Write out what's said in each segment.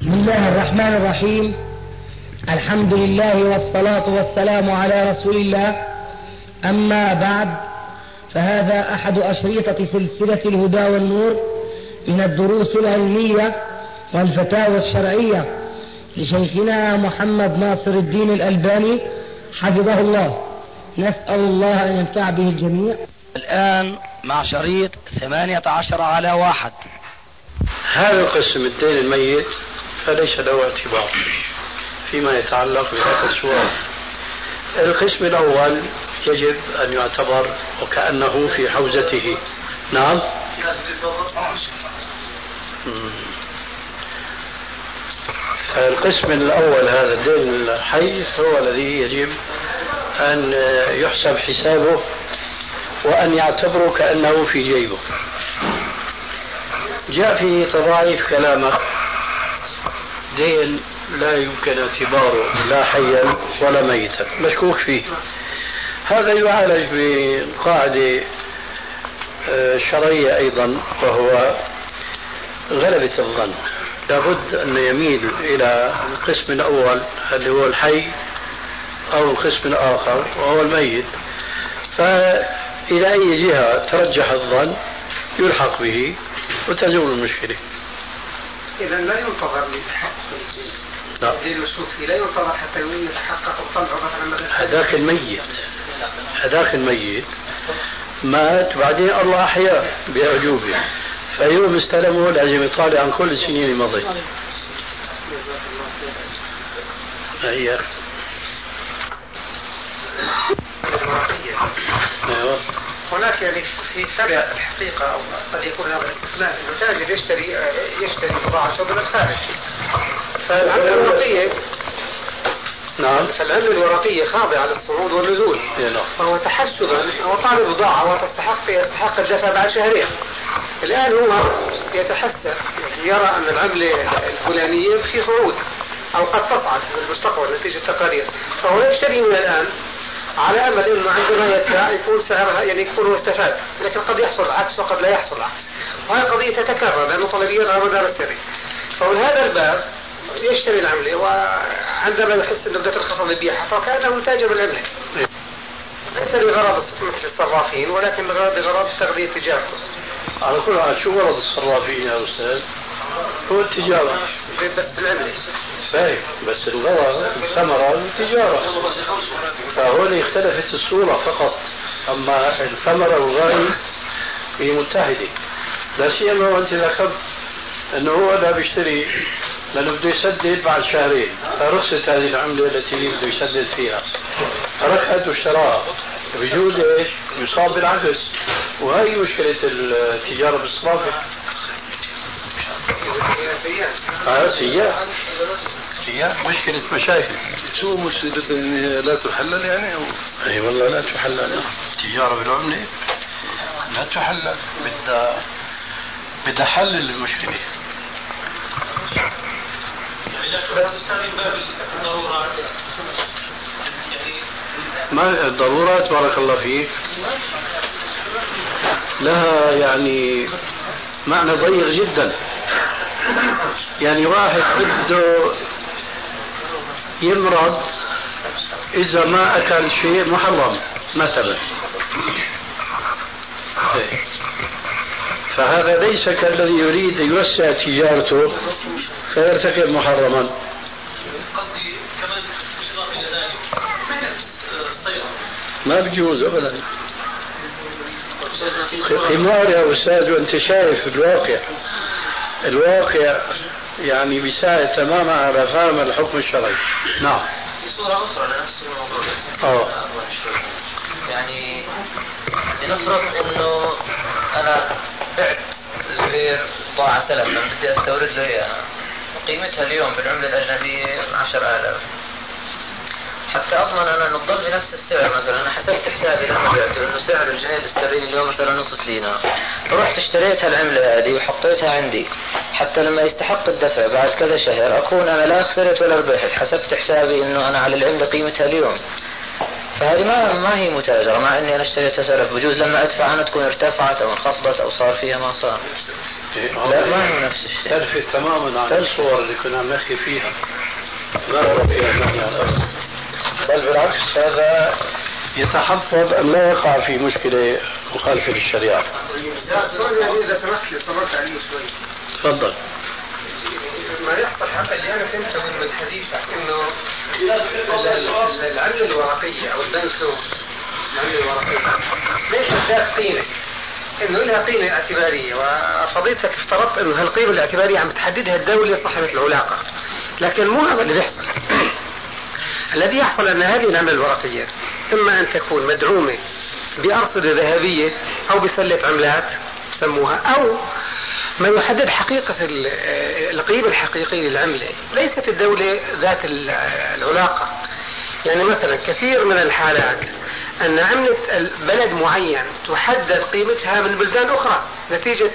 بسم الله الرحمن الرحيم. الحمد لله والصلاة والسلام على رسول الله. أما بعد فهذا أحد أشريطة سلسلة الهدى والنور من الدروس العلمية والفتاوى الشرعية لشيخنا محمد ناصر الدين الألباني حفظه الله. نسأل الله أن ينفع به الجميع. الآن مع شريط ثمانية عشر على واحد. هذا القسم الدين الميت فليس له اعتبار فيما يتعلق بهذا السؤال. القسم الأول يجب أن يعتبر وكأنه في حوزته. نعم؟ القسم الأول هذا الدين الحي هو الذي يجب أن يحسب حسابه وأن يعتبره كأنه في جيبه. جاء في تضاعيف كلامه دين لا يمكن اعتباره لا حيا ولا ميتا. مشكوك فيه. هذا يعالج بقاعدة آه، شرعية أيضا وهو غلبة الظن. لابد أن يميل إلى القسم الأول اللي هو الحي أو القسم الآخر وهو الميت. فإلى أي جهة ترجح الظن يلحق به وتزول المشكلة. إذا لا ينتظر المشكوك فيه لا ينتظر حتى يتحقق الطلع مثلا هذاك الميت. هذاك الميت مات بعدين الله أحياه بأعجوبه فيوم استلمه لازم يطالع عن كل السنين اللي مضت. هي أيوه. هناك يعني في فرق الحقيقة أو قد يكون هذا استثناء انه تاجر يشتري يشتري بضاعته من الخارج فالعمله الورقيه نعم. فالعمله الورقية خاضعه للصعود والنزول. نعم. فهو تحسبا هو طالب بضاعه وتستحق يستحق الدفع بعد شهرين. الآن هو يتحسب يرى أن العملة الفلانية في صعود أو قد تصعد في المستقبل نتيجة تقارير فهو يشتري من الآن على امل انه عندما يدفع يكون سعرها يعني يكون استفاد لكن قد يحصل العكس وقد لا يحصل العكس. وهذه قضية تتكرر لأنه طلبية على مدار السنة فمن الباب يشتري العمله وعندما يحس انه بدأت الخصم يبيعها فكأنه تاجر العمله ليس لغرض السموح للصرافين ولكن بغرض تغذية تجارته على كل حال شو غرض الصرافين يا أستاذ؟ هو التجارة. بس بالعمله فاهم بس الغرض الثمرة التجارة. فهون اختلفت الصورة فقط. أما الثمرة والغايه هي متحده لا سيما وأنت ذكرت أنه هو لا بيشتري لأنه بده يسدد بعد شهرين. فرخصت هذه العملة التي بده يسدد فيها. ركعت واشتراها بجوز إيش؟ يصاب بالعجز. وهي مشكلة التجارة بالصرافه آه سياح. سياح؟ مشكلة مشاكل. شو مشكلة لا تحلل يعني؟ أو أي والله لا تحلل. التجارة بالعملة لا تحلل. بدها بدها حل للمشكلة. ما الضرورات بارك الله فيك. لها يعني معنى ضيق جدا. يعني واحد بده يمرض إذا ما أكل شيء محرم مثلا. فهذا ليس كالذي يريد يوسع تجارته فيرتكب محرما. ما بجوز ابدا. خمار يا أستاذ وأنت شايف الواقع. الواقع يعني بيساعد تماما على فهم الحكم الشرعي. نعم. في صورة أخرى لنفس الموضوع آه. يعني لنفرض إنه أنا بعت البير بضاعة سلف بدي أستورد له إياها. قيمتها اليوم بالعملة الأجنبية 10000 حتى أضمن أنا إنه تضل بنفس السعر مثلا. أنا حسبت حسابي لما بعته إنه سعر الجنيه الاسترليني اليوم مثلا نصف دينار. رحت اشتريت هالعمله هذه وحطيتها عندي. حتى لما يستحق الدفع بعد كذا شهر أكون أنا لا خسرت ولا ربحت. حسبت حسابي إنه أنا على العملة قيمتها اليوم. فهذه ما ما هي متاجرة مع إني أنا اشتريتها سلف بجوز. لما أدفع أنا تكون ارتفعت أو انخفضت أو صار فيها ما صار. لا ما هو نفس الشيء. تلفت تماما عن الصور اللي كنا نحكي فيها. معنى الأصل بل بالعكس هذا يتحفظ أن لا يقع في مشكلة مخالفة للشريعة. سؤال إذا سمحت لي عليه شوي. تفضل. ما يحصل حتى اللي أنا فهمته من حديثك انه العمله الورقيه أو البنك العمله الورقيه ليست ذات قيمة إنه لها قيمة اعتبارية وفضيلتك افترضت إنه هالقيمة الاعتبارية عم تحددها الدولة صاحبة العلاقة لكن مو هذا اللي بيحصل الذي يحصل أن هذه العمله الورقية إما أن تكون مدعومة بأرصدة ذهبية أو بسلة عملات سموها أو ما يحدد حقيقة القيمة الحقيقية للعملة. ليست الدولة ذات العلاقة. يعني مثلا كثير من الحالات أن عملة بلد معين تحدد قيمتها من بلدان أخرى نتيجة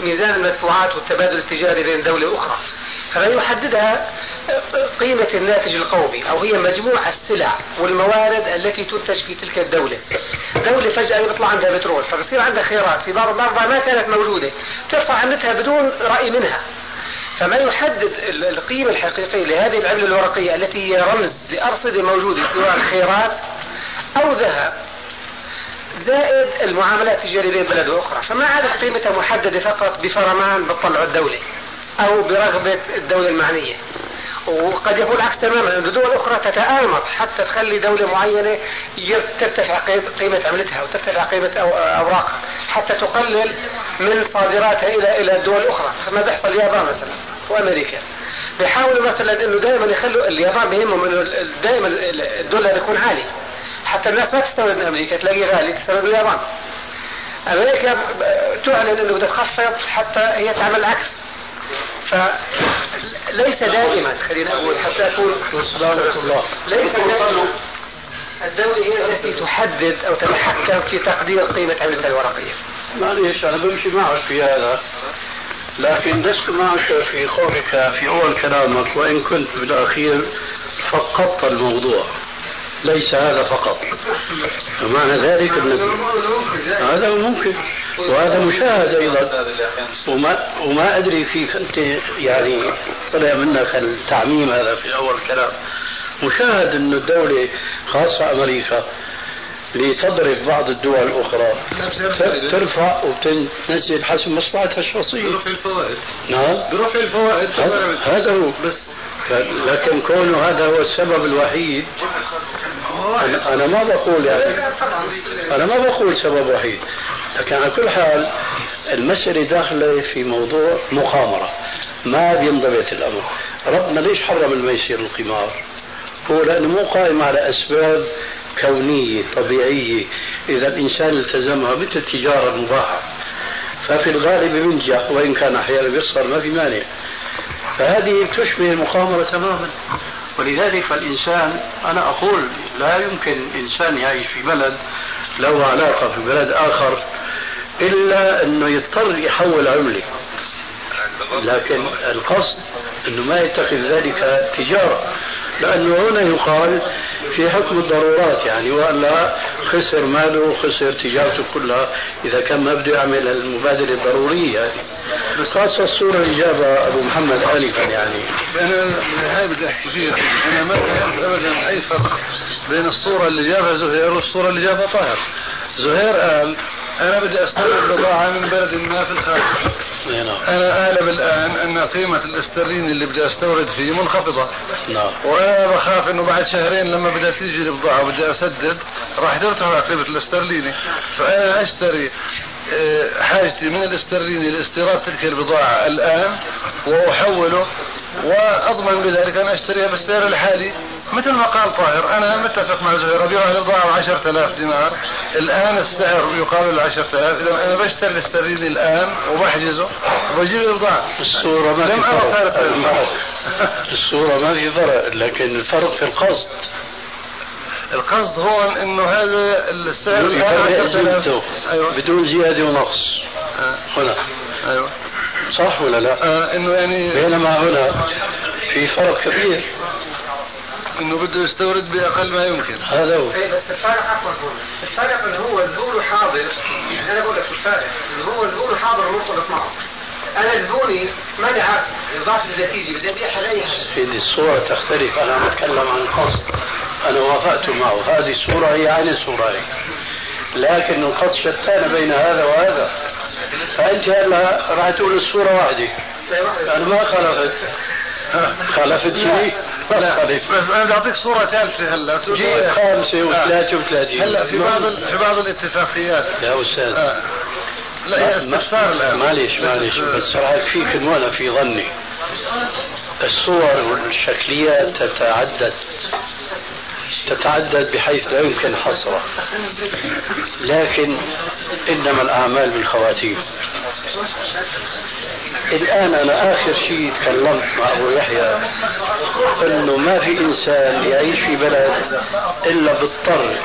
ميزان المدفوعات والتبادل التجاري بين دولة أخرى. فلا يحددها قيمة الناتج القومي أو هي مجموع السلع والموارد التي تنتج في تلك الدولة. دولة فجأة يطلع عندها بترول فبصير عندها خيرات في بعض الأرض ما كانت موجودة. ترفع عملتها بدون رأي منها. فما يحدد القيمة الحقيقية لهذه العملة الورقية التي هي رمز لأرصدة موجودة سواء خيرات أو ذهب زائد المعاملات التجارية بين بلد وأخرى فما عادت قيمتها محددة فقط بفرمان بتطلع الدولة أو برغبة الدولة المعنية وقد يكون العكس تماما دول أخرى تتآمر حتى تخلي دولة معينة ترتفع قيمة عملتها وترتفع قيمة أوراقها حتى تقلل من صادراتها إلى إلى الدول الأخرى ما بيحصل اليابان مثلا وأمريكا. بيحاولوا مثلا إنه دائما يخلوا اليابان بيهمهم إنه دائما الدولار يكون عالي. حتى الناس ما تستورد من أمريكا تلاقيه غالي تستورد من اليابان. أمريكا تعلن إنه بدها تخفض حتى هي تعمل العكس فليس دائما. خلينا أقول حتى اكون الله. ليس دائما الدولة هي التي تحدد أو تتحكم في تقدير قيمة عملتها الورقية. معليش أنا بمشي معك في هذا. لكن لست معك في قولك في أول كلامك وإن كنت بالاخير فقدت الموضوع. ليس هذا فقط. ومعنى ذلك هذا ممكن. وهذا مشاهد أيضا. وما وما أدري كيف انت يعني طلع منك التعميم هذا في أول كلام. مشاهد أن الدولة خاصة أمريكا لتضرب بعض الدول الأخرى. ترفع وتنزل حسب مصلحتها الشخصية. برفع الفوائد. نعم. برفع الفوائد. هذا هو. بس. لكن كونه هذا هو السبب الوحيد أنا ما بقول يعني أنا ما بقول سبب وحيد. لكن على كل حال المسألة داخلة في موضوع مقامرة ما بينضبط الأمر. ربنا ليش حرم الميسر القمار؟ هو لأنه مو قائم على أسباب كونية طبيعية. إذا الإنسان التزمها مثل التجارة المباحة. ففي الغالب بينجح وإن كان أحيانا بيخسر ما في مانع. فهذه تشبه المقامرة تماما. ولذلك فالإنسان أنا أقول لا يمكن إنسان يعيش في بلد له علاقة في بلد آخر إلا أنه يضطر يحول عملة. لكن القصد أنه ما يتخذ ذلك تجارة. لأنه هنا يقال في حكم الضرورات يعني وألا خسر ماله خسر تجارته كلها إذا كان ما بده يعمل المبادلة الضرورية بس خاصة الصورة اللي جابها أبو محمد آنفا يعني. أنا هاي بدي أحكي فيها. أنا ما فهمت أبدا أي فرق بين الصورة اللي جابها زهير والصورة اللي جابها طاهر. زهير قال أنا بدي أستورد بضاعة من بلد ما في الخارج. نعم. أنا أعلم الآن أن قيمة الاسترليني اللي بدي أستورد فيه منخفضة. نعم. وأنا بخاف أنه بعد شهرين لما بدها تيجي البضاعة وبدي أسدد راح ترتفع قيمة الاسترليني. فأنا أشتري آه، حاجتي من الاسترليني لاستيراد تلك البضاعة الآن وأحوله. وأضمن بذلك أن أشتريها بالسعر الحالي. مثل ما قال طاهر أنا متفق مع زهير أبيع البضاعة ب 10000 دينار. الآن السعر يقابل 10000 إذا أنا بشتري الاسترليني الآن وبحجزه وبجيب البضاعة. الصورة ما في فرق. الصورة ما في فرق لكن الفرق في القصد. القصد هو إنه هذا السعر أيوة. بدون زياده ونقص آه. هنا. أيوه. صح ولا لا؟ آه إنه يعني بينما هنا في فرق كبير. إنه بده يستورد بأقل ما يمكن. هذا هو. اي بس الفارق عفوا الفارق إنه هو زبونه حاضر يعني أنا بقول لك الفارق إنه هو زبونه حاضر مرتبط معه. أنا زبوني عارف. ضعت النتيجه بدي ابيعها لاي حدا سيدي الصورة تختلف. أنا أتكلم عن القصد. أنا وافقت معه. هذه الصورة هي عين الصورة هي لكن القصد شتان بين هذا وهذا. فأنت هلا راح تقول الصورة واحدة أنا ما خالفت. خالفت شيء لا. بس أعطيك صورة ثالثة هلا. وثلاثة وثلاثين. هلا في بعض في بعض الاتفاقيات. يا أستاذ. آه. لا هي استفسار الآن. معلش معلش بس راح يكفيك وأنا في ظني. الصور والشكليات تتعدد تتعدد بحيث لا يمكن حصرها. لكن إنما الأعمال بالخواتيم. الآن أنا آخر شيء تكلمت مع أبو يحيى إنه ما في إنسان يعيش في بلد إلا بيضطر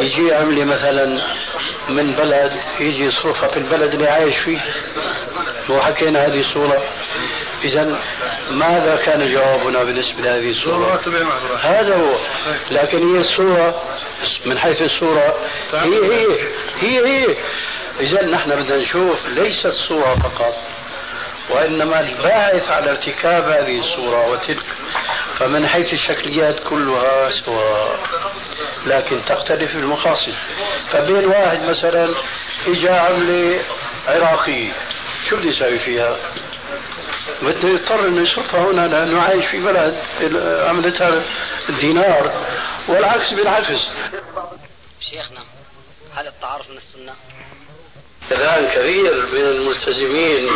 يجي عملة مثلا من بلد يجي يصرفها في البلد اللي عايش فيه. وحكينا هذه الصورة. إذا ماذا كان جوابنا بالنسبة لهذه الصورة؟ هذا هو. لكن هي الصورة من حيث الصورة هي هي هي هي. إذا نحن بدنا نشوف ليس الصورة فقط. وإنما الباعث على ارتكاب هذه الصورة وتلك فمن حيث الشكليات كلها سواء لكن تختلف المقاصد فبين واحد مثلا اجى عملة عراقية شو بده يساوي فيها؟ بده يضطر إنه يصرفها هنا لأنه عايش في بلد عملتها الدينار والعكس بالعكس شيخنا هل التعارف من السنة؟ الآن كثير من الملتزمين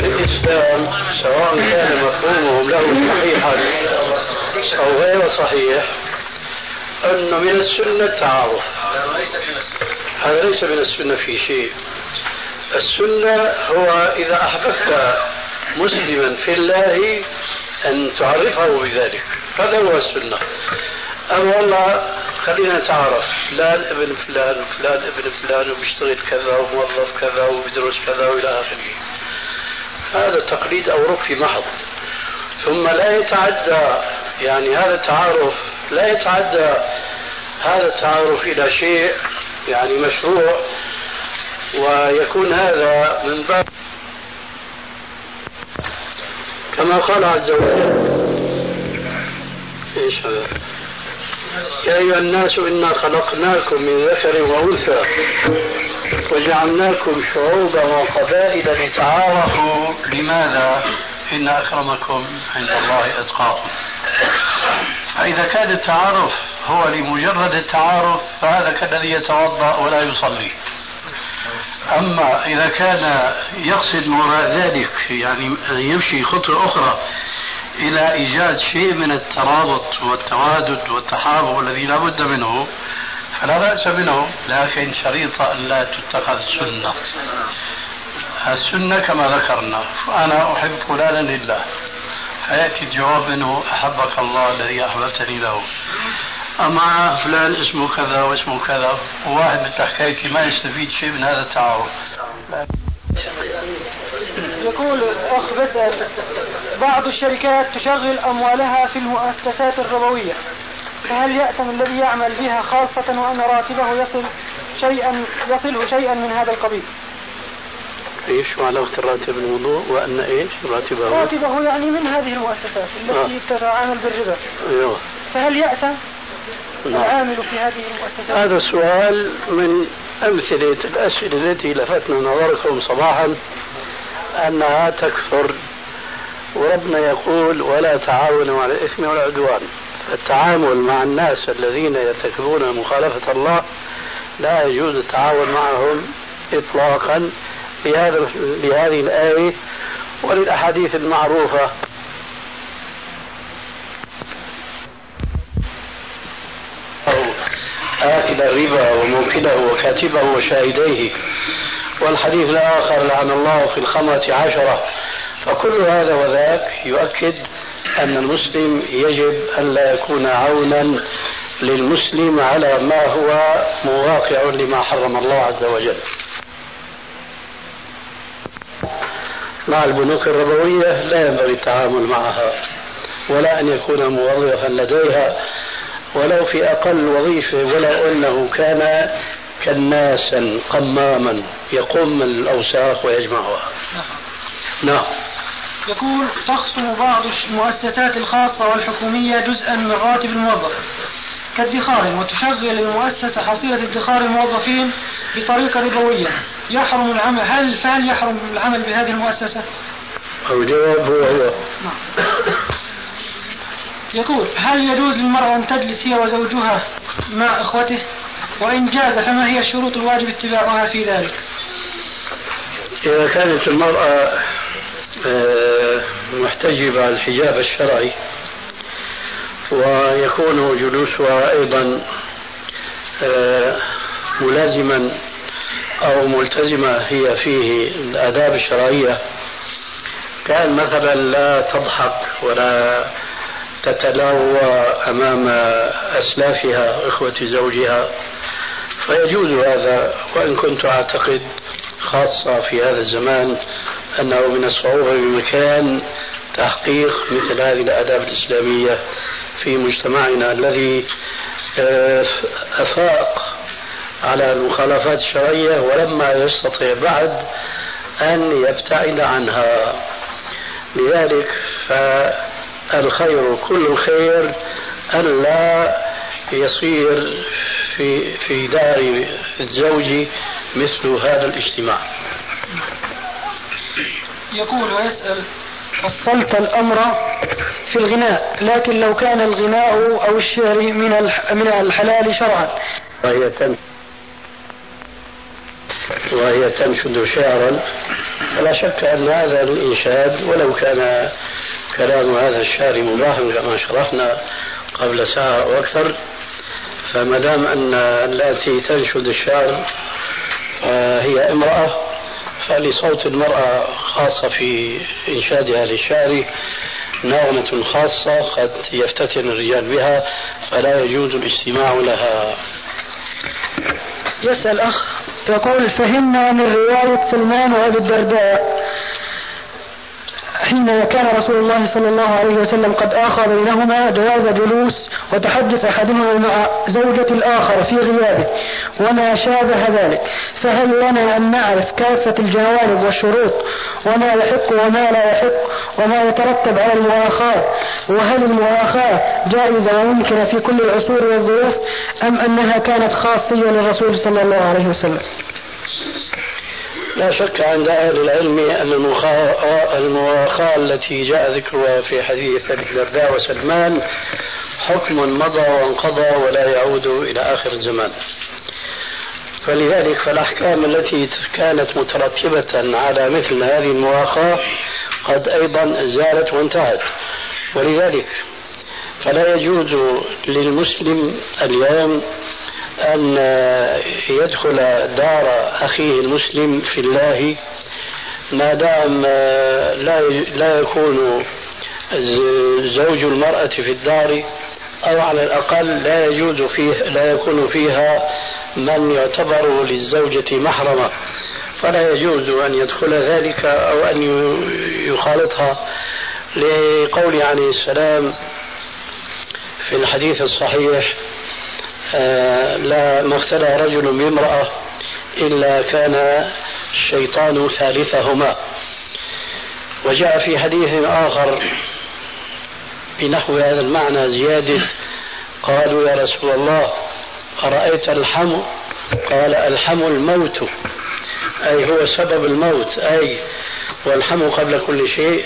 في الإسلام سواء كان مفهومهم له صحيحا أو غير صحيح أن من السنة التعارف هذا ليس من السنة في شيء. السنة هو إذا أحببت مسلما في الله أن تعرفه بذلك. هذا هو السنة. أما والله خلينا نتعرف فلان ابن فلان وفلان ابن فلان وبيشتغل كذا وموظف كذا وبيدرس كذا وإلى آخره. هذا تقليد أو ركي محض. ثم لا يتعدى يعني هذا التعارف لا يتعدى هذا التعارف إلى شيء يعني مشروع ويكون هذا من باب كما قال عز وجل إيش هذا؟ يا أيها الناس إنا خلقناكم من ذكر وأنثى وجعلناكم شعوبا وقبائل لتعارفوا لماذا؟ إن أكرمكم عند الله أتقاكم فإذا كان التعارف هو لمجرد التعارف فهذا كالذي يتوضأ ولا يصلي أما إذا كان يقصد وراء ذلك يعني يمشي خطوة أخرى إلى إيجاد شيء من الترابط والتوادد والتحابب الذي لا بد منه فلا بأس منه لكن شريطة أن لا تتخذ سنة. السنة كما ذكرنا أنا أحب فلانا لله. فيأتي الجواب منه أحبك الله الذي أحببتني له. أما فلان اسمه كذا واسمه كذا وواحد حكايتي ما يستفيد شيء من هذا التعارف يقول الأخ بعض الشركات تشغل أموالها في المؤسسات الربوية فهل يأتم الذي يعمل بها خاصة وأن راتبه يصل شيئا يصله شيئا من هذا القبيل؟ إيش علاقة الراتب بالوضوء وأن إيش راتبه؟ راتبه يعني من هذه المؤسسات التي تتعامل بالربا. أيوه. فهل يأتم نعم. العامل في هذه المؤسسات؟ هذا السؤال من أمثلة الأسئلة التي لفتنا نظركم صباحا أنها تكثر وربنا يقول ولا تعاونوا على الإثم والعدوان التعامل مع الناس الذين يرتكبون مخالفة الله لا يجوز التعاون معهم إطلاقا بهذا بهذه الآية وللأحاديث المعروفة. آكل الربا وموكله وكاتبه وشاهديه. والحديث الآخر لعن الله في الخمرة عشرة فكل هذا وذاك يؤكد أن المسلم يجب أن لا يكون عونا للمسلم على ما هو مواقع لما حرم الله عز وجل. مع البنوك الربوية لا ينبغي التعامل معها ولا أن يكون موظفا لديها ولو في أقل وظيفة ولو أنه كان كناسا قماما يقوم الأوساخ ويجمعها. نعم. يقول تخصم بعض المؤسسات الخاصة والحكومية جزءا من راتب الموظف كادخار وتشغل المؤسسة حصيلة ادخار الموظفين بطريقة ربوية يحرم العمل هل فهل يحرم العمل بهذه المؤسسة؟ الجواب هو هو نعم. يقول هل يجوز للمرأة أن تجلس هي وزوجها مع إخوته؟ وإن جاز فما هي الشروط الواجب اتباعها في ذلك؟ إذا كانت المرأة محتجبة الحجاب الشرعي ويكون جلوسها أيضا آه، ملازما أو ملتزمة هي فيه الآداب الشرعية. كان مثلا لا تضحك ولا تتلاوى أمام أسلافها إخوة زوجها فيجوز هذا وإن كنت أعتقد خاصة في هذا الزمان أنه من الصعوبة بمكان تحقيق مثل هذه الآداب الإسلامية في مجتمعنا الذي آه، أفاق على المخالفات الشرعية ولما يستطيع بعد أن يبتعد عنها. لذلك فالخير كل الخير أن لا يصير في في دار الزوج مثل هذا الاجتماع. يقول ويسأل فصلت الأمر في الغناء لكن لو كان الغناء أو الشعر من من الحلال شرعا وهي تنشد وهي تنشد شعرا فلا شك أن هذا الإنشاد ولو كان كلام هذا الشعر مباحا كما شرحنا قبل ساعة أو أكثر فما دام أن التي تنشد الشعر هي امرأة فلصوت المرأة خاصة في إنشادها للشعر نغمة خاصة قد يفتتن الرجال بها فلا يجوز الاستماع لها. يسأل أخ يقول فهمنا من رواية سلمان وأبي الدرداء. حين كان رسول الله صلى الله عليه وسلم قد آخى بينهما جواز جلوس وتحدث أحدهما مع زوجة الآخر في غيابه وما شابه ذلك. فهل لنا أن نعرف كافة الجوانب والشروط وما يحق وما لا يحق وما يترتب على المؤاخاة؟ وهل المؤاخاة جائزة وممكنة في كل العصور والظروف أم أنها كانت خاصية للرسول صلى الله عليه وسلم؟ لا شك عند أهل العلم أن المؤاخاة التي جاء ذكرها في حديث أبي الدرداء وسلمان حكم مضى وانقضى ولا يعود إلى آخر الزمان. فلذلك فالأحكام التي كانت مترتبة على مثل هذه المؤاخاة قد أيضا زالت وانتهت. ولذلك فلا يجوز للمسلم اليوم أن يدخل دار أخيه المسلم في الله. ما دام لا لا يكون زوج المرأة في الدار أو على الأقل لا يجوز فيه لا يكون فيها من يعتبر للزوجة محرمة. فلا يجوز أن يدخل ذلك أو أن يخالطها. لقول عليه السلام في الحديث الصحيح لا ما اختلى رجل بامرأة إلا كان الشيطان ثالثهما. وجاء في حديث آخر بنحو هذا المعنى زيادة. قالوا يا رسول الله أرأيت الحم؟ قال الحم الموت. أي هو سبب الموت. أي والحم قبل كل شيء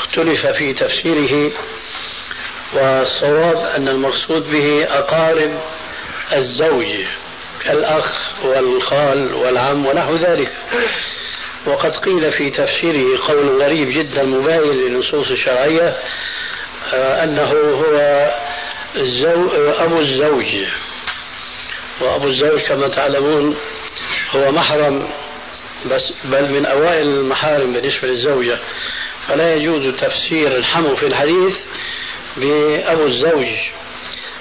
اختلف في تفسيره. والصواب أن المقصود به أقارب الزوج كالأخ والخال والعم ونحو ذلك. وقد قيل في تفسيره قول غريب جدا مباين للنصوص الشرعية آه، أنه هو الزو... أبو الزوج. وأبو الزوج كما تعلمون هو محرم بس بل من أوائل المحارم بالنسبة للزوجة. فلا يجوز تفسير الحمو في الحديث بأبو الزوج.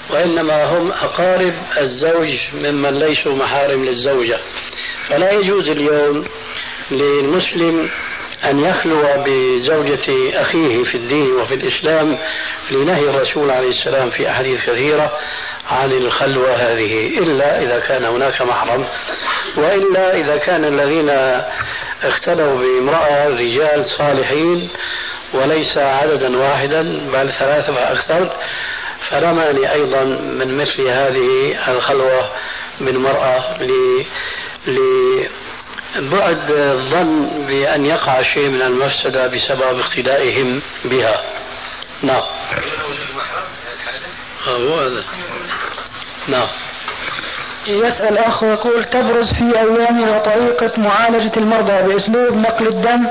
وإنما هم أقارب الزوج ممن ليسوا محارم للزوجة. فلا يجوز اليوم للمسلم أن يخلو بزوجة أخيه في الدين وفي الإسلام لنهي الرسول عليه السلام في أحاديث كثيرة عن الخلوة هذه إلا إذا كان هناك محرم وإلا إذا كان الذين اختلوا بامرأة رجال صالحين وليس عددا واحدا بل ثلاثة فأكثر فلا مانع أيضا من مثل هذه الخلوة من مرأة لبعد الظن بأن يقع شيء من المفسدة بسبب اقتدائهم بها. نعم. نعم. يسأل أخ ويقول تبرز في أيامنا طريقة معالجة المرضى بأسلوب نقل الدم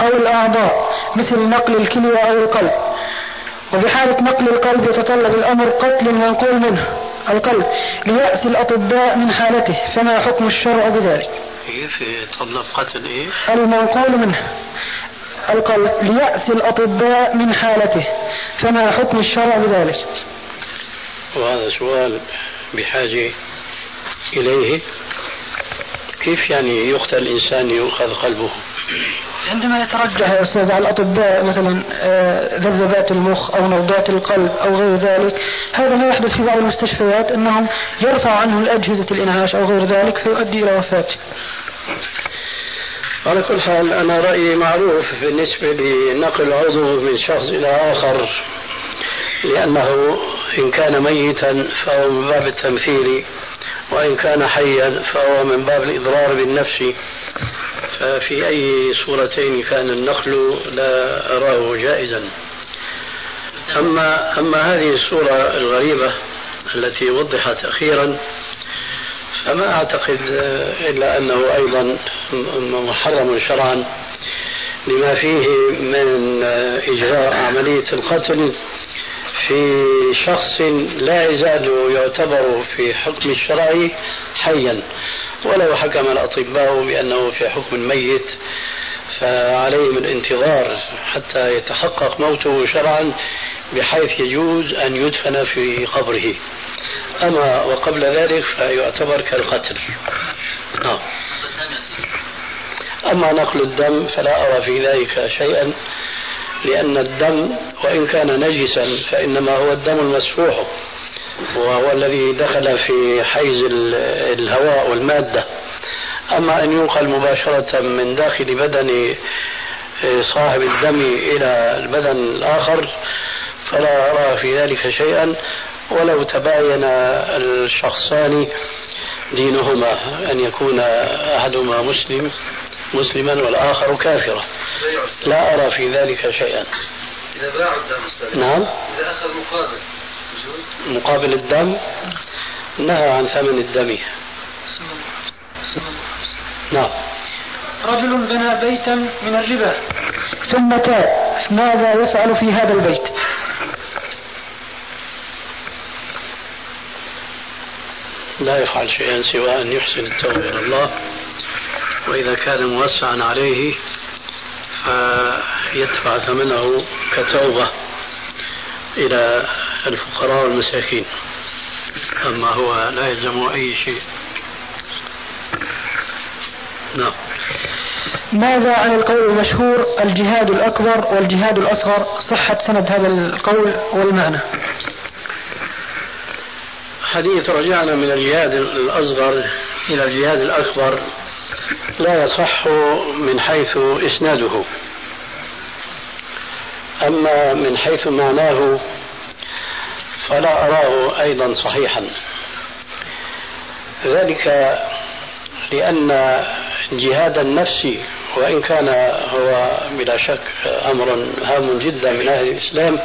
أو الأعضاء مثل نقل الكلية أو القلب. وبحالة نقل القلب يتطلب الأمر قتل المنقول منه القلب ليأس الأطباء من حالته فما حكم الشرع بذلك؟ كيف يتطلب قتل إيه؟ المنقول منه القلب ليأس الأطباء من حالته فما حكم الشرع بذلك؟ وهذا سؤال بحاجة إليه. كيف يعني يقتل الإنسان يؤخذ قلبه؟ عندما يترجح يا أستاذ على الأطباء مثلا آه، ذبذبات المخ أو نبضات القلب أو غير ذلك هذا ما يحدث في بعض المستشفيات أنهم يرفع عنه الأجهزة الإنعاش أو غير ذلك فيؤدي إلى وفاته على كل حال أنا رأيي معروف بالنسبة لنقل عضو من شخص إلى آخر لأنه إن كان ميتا فهو من باب التمثيل وإن كان حيا فهو من باب الإضرار بالنفس. ففي أي صورتين كان النقل لا أراه جائزا. أما أما هذه الصورة الغريبة التي وضحت أخيرا فما أعتقد إلا أنه أيضا محرم شرعا لما فيه من إجراء عملية القتل في شخص لا يزال يعتبر في حكم الشرع حيا. ولو حكم الأطباء بأنه في حكم ميت فعليهم الانتظار حتى يتحقق موته شرعا بحيث يجوز أن يدفن في قبره. أما وقبل ذلك فيعتبر كالقتل. نعم. أما نقل الدم فلا أرى في ذلك شيئا لأن الدم وإن كان نجسا فإنما هو الدم المسفوح. وهو الذي دخل في حيز الهواء والمادة. أما أن ينقل مباشرة من داخل بدن آه، صاحب الدم إلى البدن الآخر فلا أرى في ذلك شيئا ولو تباين الشخصان دينهما أن يكون أحدهما مسلم مسلما والآخر كافرا. لا أرى في ذلك شيئا. إذا باعوا الدم نعم. إذا أخذ مقابل مقابل الدم نهى عن ثمن الدم. نعم. رجل بنى بيتا من الربا. ثم تاب. ماذا يفعل في هذا البيت؟ لا يفعل شيئا سوى أن يحسن التوبة إلى الله. وإذا كان موسعا عليه فيدفع ثمنه كتوبة إلى الفقراء والمساكين. أما هو لا يلزم أي شيء. نعم. ماذا عن القول المشهور الجهاد الأكبر والجهاد الأصغر؟ صحة سند هذا القول والمعنى. حديث رجعنا من الجهاد الأصغر إلى الجهاد الأكبر لا يصح من حيث إسناده. أما من حيث معناه فلا أراه أيضا صحيحا. ذلك لأن جهاد النفس وإن كان هو بلا شك أمر هام جدا من أهل الإسلام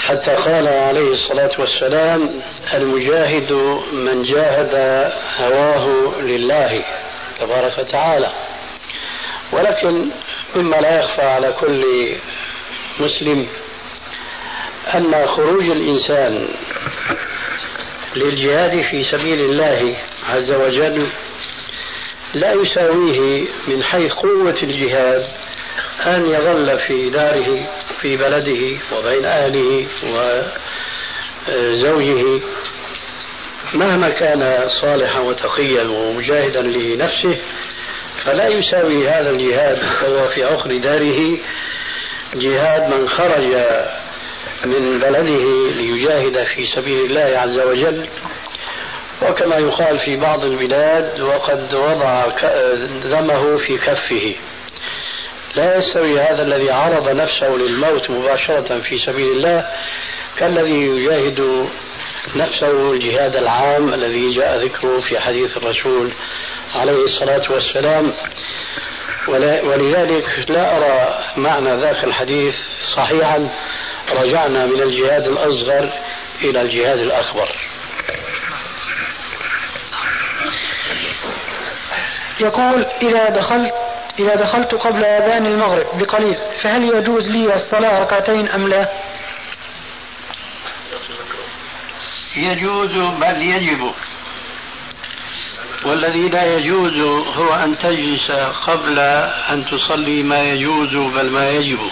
حتى قال عليه الصلاة والسلام المجاهد من جاهد هواه لله تبارك وتعالى. ولكن مما لا يخفى على كل مسلم أن خروج الإنسان للجهاد في سبيل الله عز وجل لا يساويه من حيث قوة الجهاد أن يظل في داره في بلده وبين أهله وزوجه مهما كان صالحا وتقيا ومجاهدا لنفسه فلا يساوي هذا الجهاد وهو في عقر داره جهاد من خرج من بلده ليجاهد في سبيل الله عز وجل. وكما يقال في بعض البلاد وقد وضع دمه في كفه. لا يستوي هذا الذي عرض نفسه للموت مباشرة في سبيل الله كالذي يجاهد نفسه الجهاد العام الذي جاء ذكره في حديث الرسول عليه الصلاة والسلام. ولذلك لا أرى معنى ذاك الحديث صحيحا. رجعنا من الجهاد الأصغر إلى الجهاد الأكبر. يقول إذا دخلت إذا دخلت قبل أذان المغرب بقليل فهل يجوز لي الصلاة ركعتين أم لا؟ يجوز بل يجب. والذي لا يجوز هو أن تجلس قبل أن تصلي ما يجوز بل ما يجب.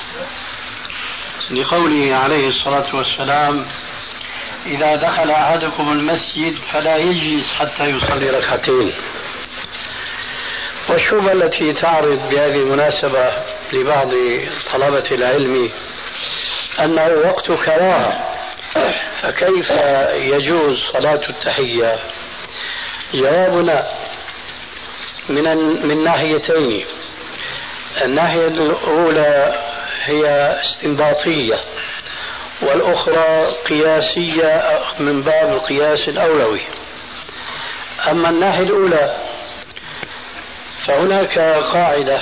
لقوله عليه الصلاة والسلام إذا دخل أحدكم المسجد فلا يجلس حتى يصلي ركعتين. والشبهة التي تعرض بهذه المناسبة لبعض طلبة العلم أنه وقت كراهة فكيف يجوز صلاة التحية؟ جوابنا من من ناحيتين الناحية الأولى هي استنباطية والأخرى قياسية من باب القياس الأولوي. أما الناحية الأولى فهناك قاعدة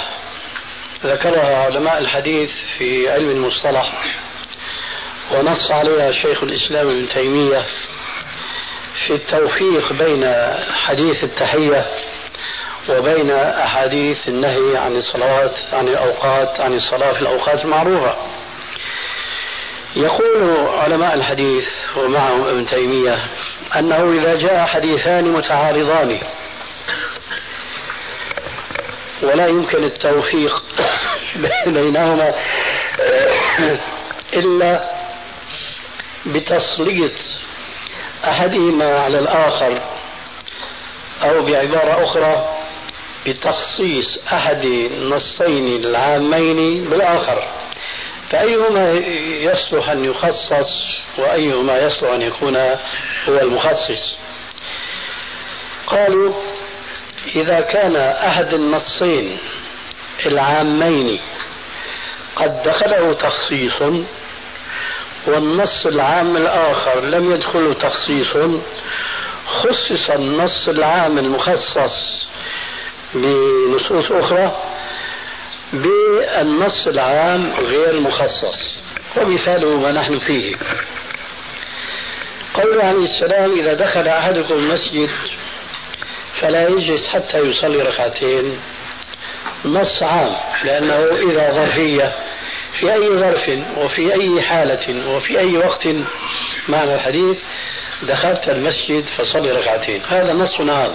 ذكرها علماء الحديث في علم المصطلح ونص عليها شيخ الإسلام ابن تيمية في التوفيق بين حديث التحية وبين أحاديث النهي عن الصلوات عن الأوقات عن الصلاة في الأوقات المعروفة. يقول علماء الحديث ومعهم ابن تيمية أنه إذا جاء حديثان متعارضان ولا يمكن التوفيق بينهما إلا بتسليط أحدهما على الآخر أو بعبارة أخرى بتخصيص أحد النصين العامين بالآخر. فأيهما يصلح أن يخصص وأيهما يصلح أن يكون هو المخصص؟ قالوا إذا كان أحد النصين العامين قد دخله تخصيص والنص العام الآخر لم يدخله تخصيص خصص النص العام المخصص بنصوص أخرى بالنص العام غير المخصص ومثاله ما نحن فيه. قوله عليه السلام إذا دخل أحدكم المسجد فلا يجلس حتى يصلي ركعتين. نص عام لأنه إذا ظرفية في أي ظرف وفي أي حالة وفي أي وقت معنى الحديث دخلت المسجد فصلي ركعتين. هذا نص عام.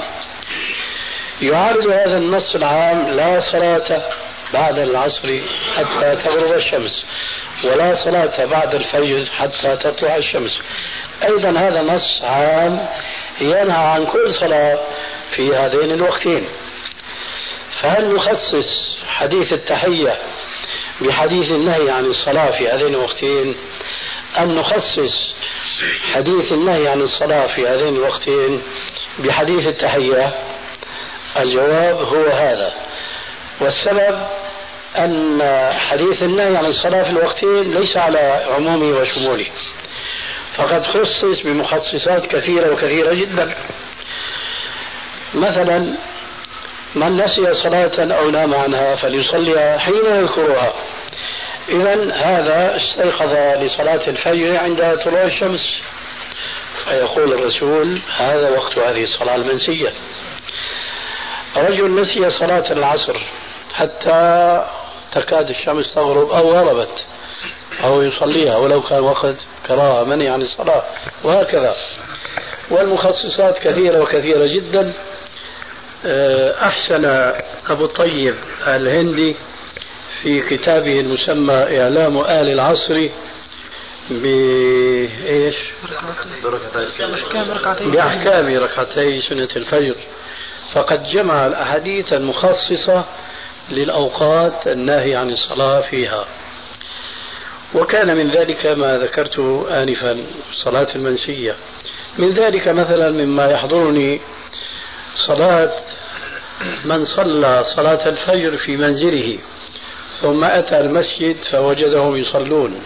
يعارض هذا النص العام لا صلاة بعد العصر حتى تغرب الشمس ولا صلاة بعد الفجر حتى تطلع الشمس. أيضا هذا نص عام ينهى عن كل صلاة في هذين الوقتين. فهل نخصص حديث التحية بحديث النهي عن الصلاة في هذين الوقتين أم نخصص حديث النهي عن الصلاة في هذين الوقتين بحديث التحية؟ الجواب هو هذا. والسبب أن حديث النهي عن الصلاة في الوقتين ليس على عمومه وشموله. فقد خصص بمخصصات كثيرة وكثيرة جدا. مثلا من نسي صلاة أو نام عنها فليصليها حين يذكرها. إذا هذا استيقظ لصلاة الفجر عند طلوع الشمس. فيقول الرسول هذا وقت هذه الصلاة المنسية. رجل نسي صلاة العصر حتى تكاد الشمس تغرب أو غربت أو يصليها ولو كان وقت كراهة منع عن الصلاة وهكذا. والمخصصات كثيرة وكثيرة جدا. آه، أحسن أبو الطيب الهندي في كتابه المسمى إعلام آل العصر بإيش؟ بأحكام ركعتي سنة الفجر. فقد جمع الأحاديث المخصصة للأوقات الناهي عن الصلاة فيها. وكان من ذلك ما ذكرته آنفا صلاة المنسية. من ذلك مثلا مما يحضرني صلاة من صلى صلاة الفجر في منزله ثم أتى المسجد فوجدهم يصلون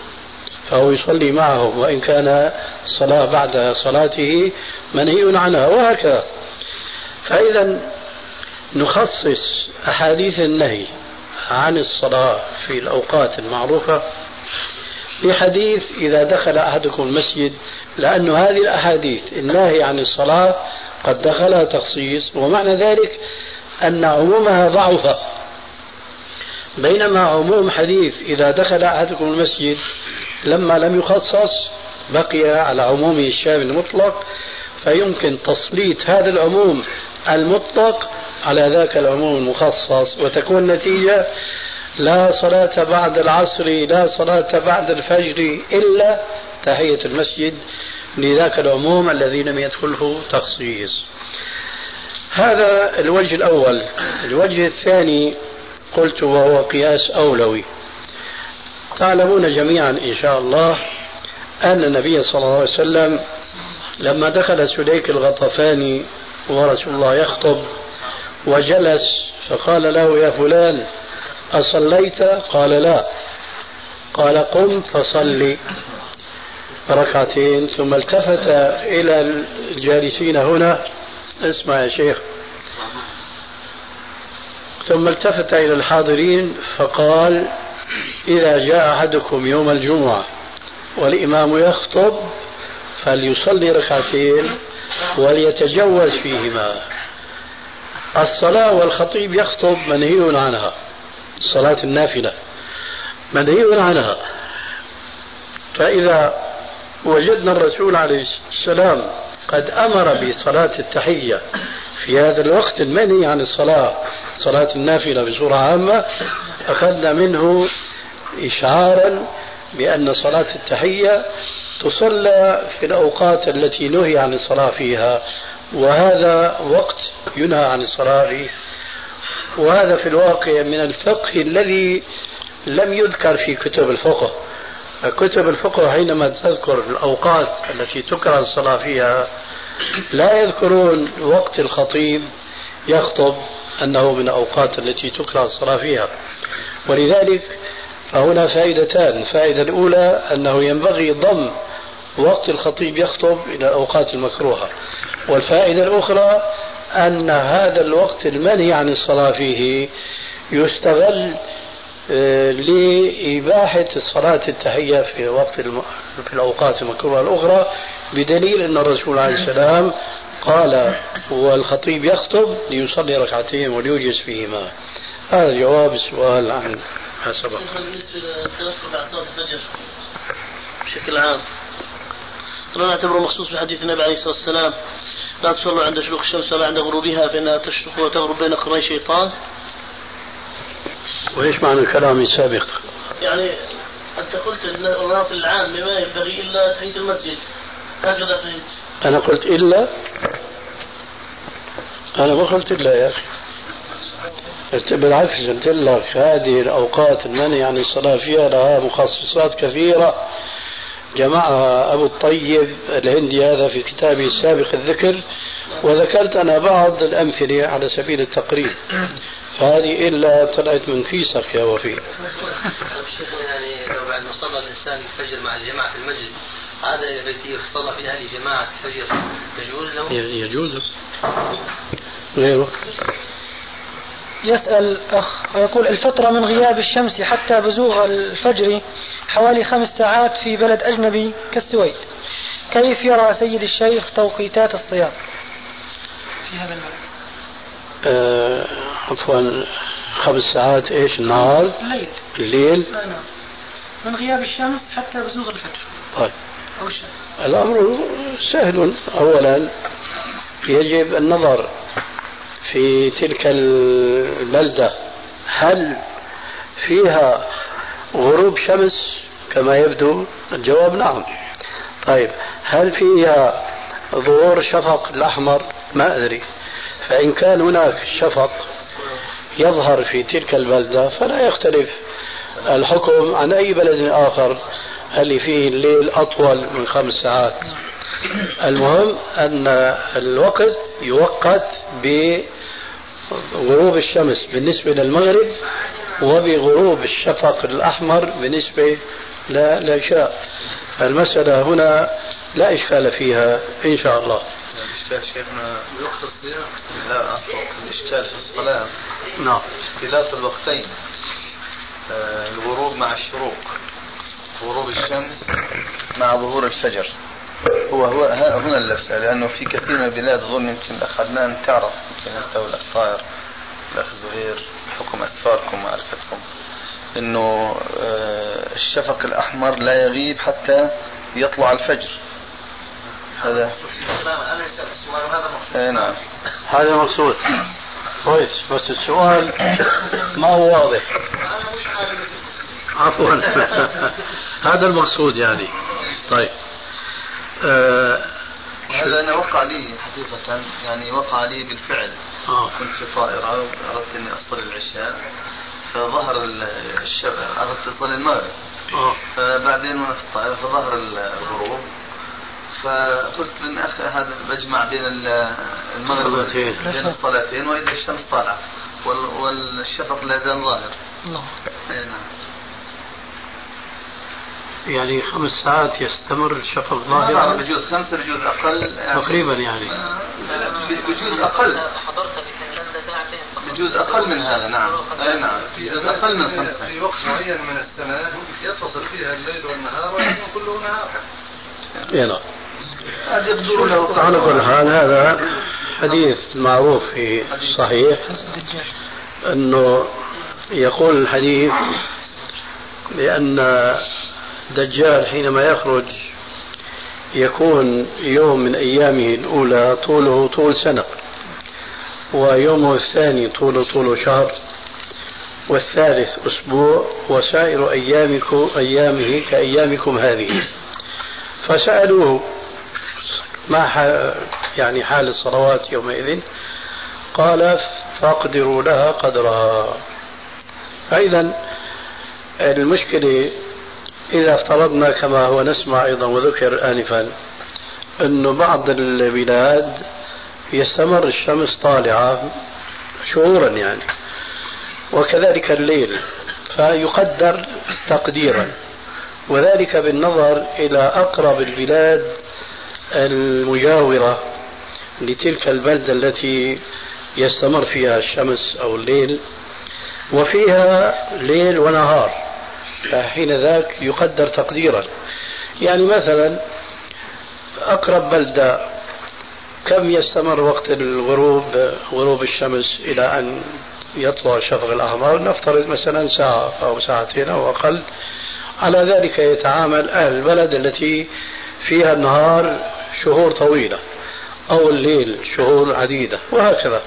فهو يصلي معهم وإن كان الصلاة بعد صلاته منهي عنها وهكذا. فإذا نخصص أحاديث النهي عن الصلاة في الأوقات المعروفة بحديث إذا دخل أحدكم المسجد لأن هذه الأحاديث الناهي عن الصلاة قد دخلها تخصيص ومعنى ذلك أن عمومها ضعف بينما عموم حديث إذا دخل أحدكم المسجد لما لم يخصص بقي على عمومه الشامل المطلق فيمكن تسليط هذا العموم المطلق على ذاك العموم المخصص وتكون النتيجة لا صلاة بعد العصر لا صلاة بعد الفجر إلا تحية المسجد لذاك العموم الذي لم يدخله تخصيص. هذا الوجه الأول. الوجه الثاني قلت وهو قياس أولوي. تعلمون جميعا إن شاء الله أن النبي صلى الله عليه وسلم لما دخل سليك الغطفاني ورسول الله يخطب وجلس فقال له يا فلان أصليت؟ قال لا. قال قم فصلي. ركعتين ثم التفت إلى الجالسين هنا. اسمع يا شيخ. ثم التفت إلى الحاضرين فقال إذا جاء أحدكم يوم الجمعة والإمام يخطب فليصلي ركعتين وليتجوز فيهما. الصلاة والخطيب يخطب منهي عنها. صلاة النافلة منهي عنها. فإذا وجدنا الرسول عليه السلام قد أمر بصلاة التحية في هذا الوقت المنهي عن الصلاة صلاة النافلة بصورة عامة أخذنا منه إشعارا بأن صلاة التحية تصلى في الأوقات التي نهي عن الصلاة فيها وهذا وقت ينهى عن الصلاة فيه. وهذا في الواقع من الفقه الذي لم يذكر في كتب الفقه. كتب الفقه حينما تذكر الأوقات التي تكره الصلاة فيها لا يذكرون وقت الخطيب يخطب أنه من الأوقات التي تكره الصلاة فيها. ولذلك فهنا فائدتان. الفائدة الأولى أنه ينبغي ضم وقت الخطيب يخطب إلى الأوقات المكروهة. والفائدة الأخرى أن هذا الوقت المنهي عن الصلاة فيه يستغل آه، لإباحة الصلاة التحية في وقت الم... في الأوقات المكروهة الأخرى بدليل أن الرسول عليه السلام قال والخطيب يخطب ليصلي ركعتين وليوجز فيهما. هذا جواب السؤال عن ما سبق بالنسبة للتوسل بعد صلاة الفجر بشكل عام. لا نعتبره مخصوص بحديث النبي عليه الصلاة والسلام. لا تصلوا عند شروق الشمس ولا عند غروبها فإنها تشرق وتغرب بين قرني شيطان وإيش معنى الكلام السابق؟ يعني أنت قلت أن المناطق العامة ما ينبغي إلا تحية المسجد. هكذا فهمت. أنا قلت إلا؟ أنا ما قلت إلا يا أخي. بالعكس قلت لك هذه الأوقات المنهي عن الصلاة فيها لها مخصصات كثيرة. جمعها أبو الطيب الهندي هذا في كتابه السابق الذكر. وذكرت أنا بعض الأمثلة على سبيل التقريب. فهذه إلا طلعت من كيسك يا وفي. يعني لو بعد ما صلى الإنسان الفجر مع الجماعة في المسجد هذا التي صلى في أهل جماعة الفجر. يجوز له؟ يجوز. غيره. يسأل أخ ويقول الفترة من غياب الشمس حتى بزوغ الفجر حوالي خمس ساعات في بلد أجنبي كالسويد. كيف يرى سيد الشيخ توقيتات الصيام؟ في هذا البلد آه عفوا خمس ساعات إيش؟ النهار؟ الليل. الليل؟ نعم من غياب الشمس حتى بزوغ الفجر. طيب. أو الشمس. الأمر سهل أولا يجب النظر في تلك البلدة هل فيها غروب شمس كما يبدو؟ الجواب نعم. طيب هل فيها ظهور شفق الأحمر؟ ما أدري. فإن كان هناك شفق يظهر في تلك البلدة فلا يختلف الحكم عن أي بلد آخر اللي فيه الليل أطول من خمس ساعات. المهم أن الوقت يوقت بغروب الشمس بالنسبة للمغرب وبغروب الشفق الأحمر بالنسبة للعشاء. المسألة هنا لا إشكال فيها إن شاء الله. الإشكال شيخنا بوقت الصيام لا الإشكال في الصلاة. نعم. اختلاف الوقتين. آه، الغروب مع الشروق. غروب الشمس مع ظهور الفجر. هو هو هنا اللبسة لأنه في كثير من البلاد أظن يمكن الأخ عدنان تعرف يمكن أنت والأخ طاهر الأخ زهير بحكم أسفاركم ومعرفتكم. أنه آه، الشفق الأحمر لا يغيب حتى يطلع الفجر. هذا. اي نعم. هذا المقصود كويس بس السؤال ما هو واضح؟ عفوا. هذا المقصود يعني. طيب. هذا أنا وقع لي حقيقة يعني وقع لي بالفعل آه. كنت في طائرة أردت إني أصلي العشاء فظهر الشب... أردت أصلي المغرب آه. فبعدين وأنا في الطائرة فظهر الغروب فقلت من أخ هذا بجمع بين المغرب بين الصلاتين وإذا الشمس طالعة والشفق لا يزال ظاهر. نعم. يعني خمس ساعات يستمر الشفق ظاهرا. بجوز خمسة بجوز أقل. يعني تقريبا يعني. بجوز أقل. بجوز أقل من هذا نعم. أي نعم أقل من خمسة. في وقت معين من السنة يتصل فيها الليل والنهار ويكون كله نهار. إي نعم. على كل حال هذا حديث معروف في الصحيح أنه يقول الحديث بأن الدجال حينما يخرج يكون يوم من أيامه الأولى طوله طول سنة ويومه الثاني طوله طول شهر والثالث أسبوع وسائر أيامكم أيامه كأيامكم هذه. فسألوه ما يعني حال الصلوات يومئذ؟ قال فاقدروا لها قدرها. فإذا المشكلة إذا افترضنا كما هو نسمع أيضا وذكر آنفا أنه بعض البلاد يستمر الشمس طالعة شهورا يعني وكذلك الليل فيقدر تقديرا. وذلك بالنظر إلى أقرب البلاد المجاورة لتلك البلدة التي يستمر فيها الشمس أو الليل وفيها ليل ونهار. فحين ذاك يقدر تقديرا. يعني مثلا أقرب بلدة كم يستمر وقت الغروب غروب الشمس إلى أن يطلع الشفق الأحمر نفترض مثلا ساعة أو ساعتين أو أقل. على ذلك يتعامل أهل البلد التي فيها النهار شهور طويلة أو الليل شهور عديدة وهكذا.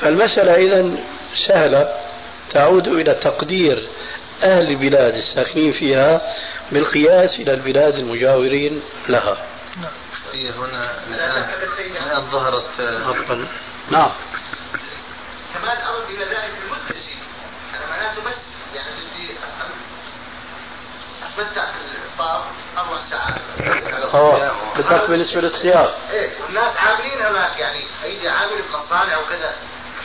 فالمسألة إذا سهلة تعود إلى تقدير أهل البلاد الساكنين فيها بالقياس إلى البلاد المجاورين لها. نعم هي هنا الآن ظهرت أفضل نعم. كمان أرد إلى ذلك المدرسين أنا معناته بس يعني بدي أتمتع في الإفطار أربع ساعات. آه بدك بالنسبة للصيام إيه والناس عاملين هناك يعني أيدي عامل بمصانع وكذا.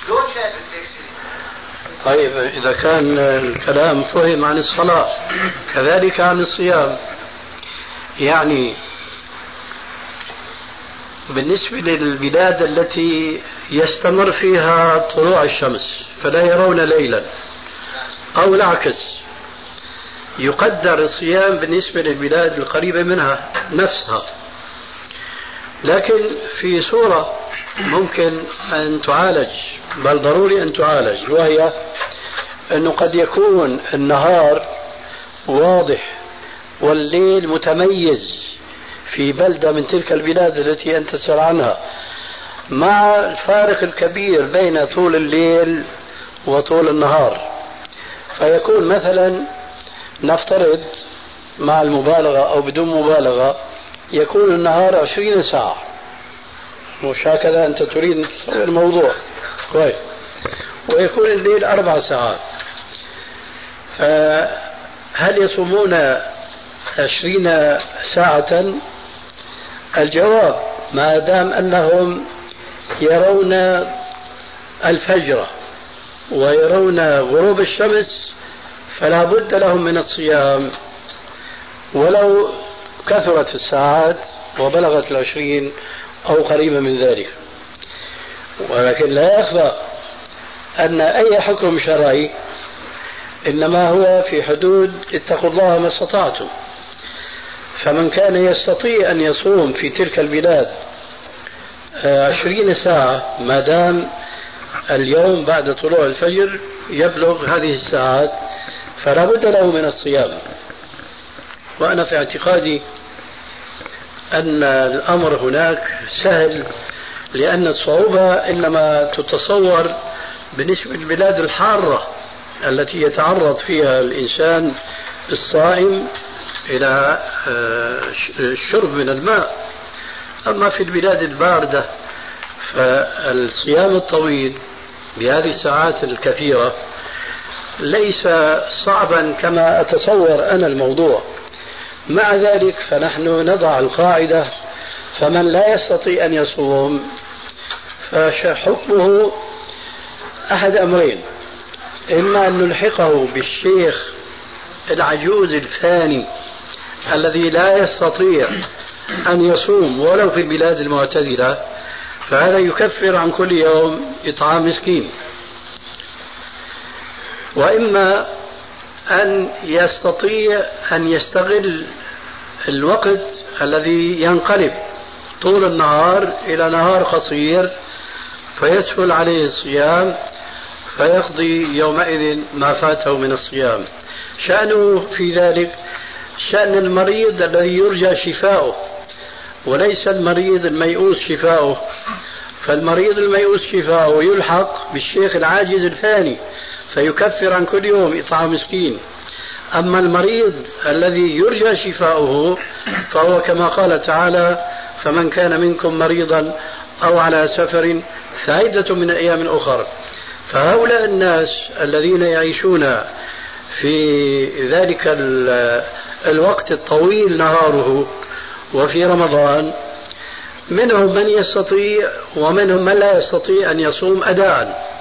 شلون شايف التكسير طيب إذا كان الكلام فهم عن الصلاة كذلك عن الصيام. يعني بالنسبة للبلاد التي يستمر فيها طلوع الشمس فلا يرون ليلا أو العكس. يقدر الصيام بالنسبة للبلاد القريبة منها نفسها. لكن في صورة ممكن أن تعالج بل ضروري أن تعالج وهي أنه قد يكون النهار واضح والليل متميز في بلدة من تلك البلاد التي أنت تسأل عنها. مع الفارق الكبير بين طول الليل وطول النهار. فيكون مثلا نفترض مع المبالغة أو بدون مبالغة يكون النهار عشرين ساعة. مش هكذا أنت تريد تصور الموضوع. كويس ويكون الليل أربع ساعات. فهل يصومون عشرين ساعة؟ الجواب ما دام أنهم يرون الفجر ويرون غروب الشمس فلا بد لهم من الصيام. ولو كثرت الساعات وبلغت العشرين أو قريبا من ذلك. ولكن لا يخفى أن أي حكم شرعي إنما هو في حدود اتقوا الله ما استطعتم. فمن كان يستطيع أن يصوم في تلك البلاد آه، عشرين ساعة ما دام اليوم بعد طلوع الفجر يبلغ هذه الساعات فلا بد له من الصيام. وأنا في اعتقادي أن الأمر هناك سهل لأن الصعوبة إنما تتصور بالنسبة للبلاد الحارة التي يتعرض فيها الإنسان الصائم إلى آه، الشرب من الماء. أما في البلاد الباردة فالصيام الطويل بهذه الساعات الكثيرة ليس صعبا كما أتصور أنا الموضوع. مع ذلك فنحن نضع القاعدة فمن لا يستطيع أن يصوم فحكمه أحد أمرين إما أن نلحقه بالشيخ العجوز الفاني الذي لا يستطيع أن يصوم ولو في البلاد المعتدلة فهذا يكفر عن كل يوم إطعام مسكين. وإما أن يستطيع أن يستغل الوقت الذي ينقلب طول النهار إلى نهار قصير فيسهل عليه الصيام فيقضي يومئذ ما فاته من الصيام. شأنه في ذلك شأن المريض الذي يرجى شفاؤه وليس المريض الميؤوس شفاؤه. فالمريض الميؤوس شفاؤه يلحق بالشيخ العاجز الفاني فيكفر عن كل يوم إطعام مسكين. أما المريض الذي يرجى شفاؤه فهو كما قال تعالى فمن كان منكم مريضا أو على سفر فعدة من أيام أخر. فهؤلاء الناس الذين يعيشون في ذلك الوقت الطويل نهاره وفي رمضان منهم من يستطيع ومنهم من لا يستطيع أن يصوم أداء.